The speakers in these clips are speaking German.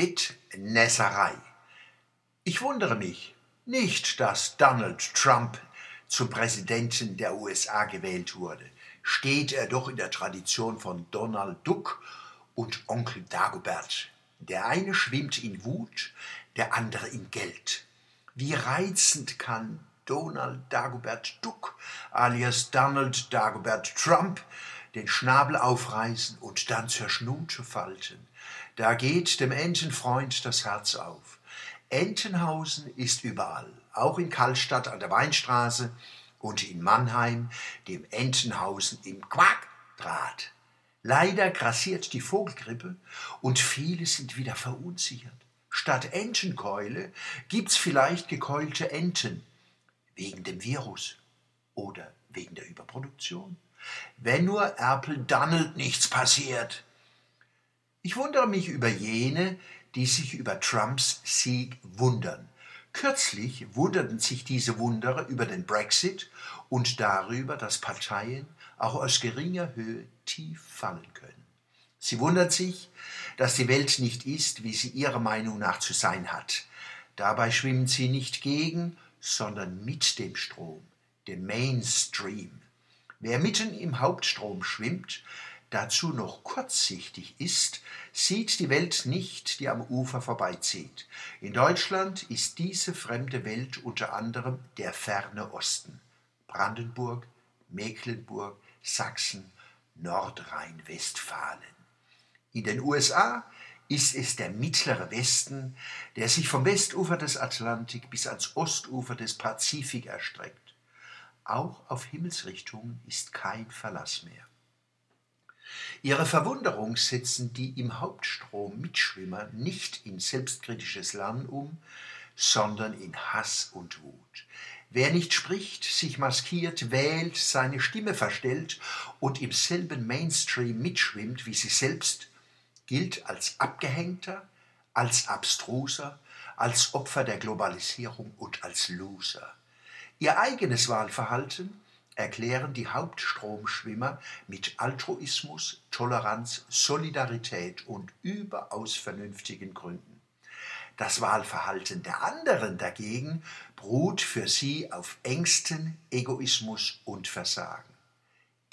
Bittnässerei. Ich wundere mich nicht, dass Donald Trump zum Präsidenten der USA gewählt wurde. Steht er doch in der Tradition von Donald Duck und Onkel Dagobert. Der eine schwimmt in Wut, der andere in Geld. Wie reizend kann Donald Dagobert Duck alias Donald Dagobert Trump den Schnabel aufreißen und dann zur Schnute falten. Da geht dem Entenfreund das Herz auf. Entenhausen ist überall, auch in Kallstadt an der Weinstraße und in Mannheim, dem Entenhausen im Quackdraht. Leider grassiert die Vogelgrippe und viele sind wieder verunsichert. Statt Entenkeule gibt's vielleicht gekeulte Enten. Wegen dem Virus oder wegen der Überproduktion. Wenn nur Erpel Donald nichts passiert. Ich wundere mich über jene, die sich über Trumps Sieg wundern. Kürzlich wunderten sich diese Wunderer über den Brexit und darüber, dass Parteien auch aus geringer Höhe tief fallen können. Sie wundert sich, dass die Welt nicht ist, wie sie ihrer Meinung nach zu sein hat. Dabei schwimmen sie nicht gegen, sondern mit dem Strom, dem Mainstream. Wer mitten im Hauptstrom schwimmt, dazu noch kurzsichtig ist, sieht die Welt nicht, die am Ufer vorbeizieht. In Deutschland ist diese fremde Welt unter anderem der ferne Osten. Brandenburg, Mecklenburg, Sachsen, Nordrhein-Westfalen. In den USA ist es der mittlere Westen, der sich vom Westufer des Atlantik bis ans Ostufer des Pazifik erstreckt. Auch auf Himmelsrichtungen ist kein Verlass mehr. Ihre Verwunderung setzen die im Hauptstrom Mitschwimmer nicht in selbstkritisches Lernen um, sondern in Hass und Wut. Wer nicht spricht, sich maskiert, wählt, seine Stimme verstellt und im selben Mainstream mitschwimmt wie sie selbst, gilt als Abgehängter, als Abstruser, als Opfer der Globalisierung und als Loser. Ihr eigenes Wahlverhalten erklären die Hauptstromschwimmer mit Altruismus, Toleranz, Solidarität und überaus vernünftigen Gründen. Das Wahlverhalten der anderen dagegen beruht für sie auf Ängsten, Egoismus und Versagen.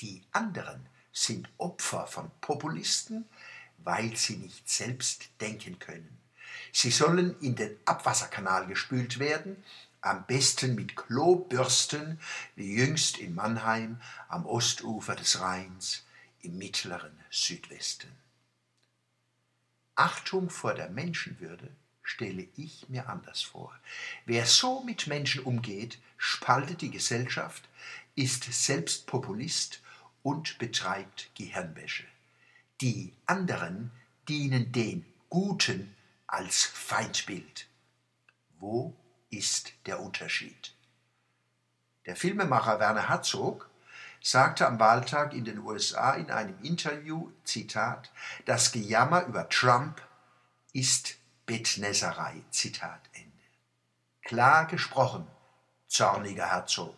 Die anderen sind Opfer von Populisten, weil sie nicht selbst denken können. Sie sollen in den Abwasserkanal gespült werden, am besten mit Klobürsten, wie jüngst in Mannheim am Ostufer des Rheins im mittleren Südwesten. Achtung vor der Menschenwürde stelle ich mir anders vor. Wer so mit Menschen umgeht, spaltet die Gesellschaft, ist selbst Populist und betreibt Gehirnwäsche. Die anderen dienen den Guten als Feindbild. Wo ist der Unterschied? Der Filmemacher Werner Herzog sagte am Wahltag in den USA in einem Interview, Zitat, das Gejammer über Trump ist Bettnässerei. Zitat Ende. Klar gesprochen, zorniger Herzog.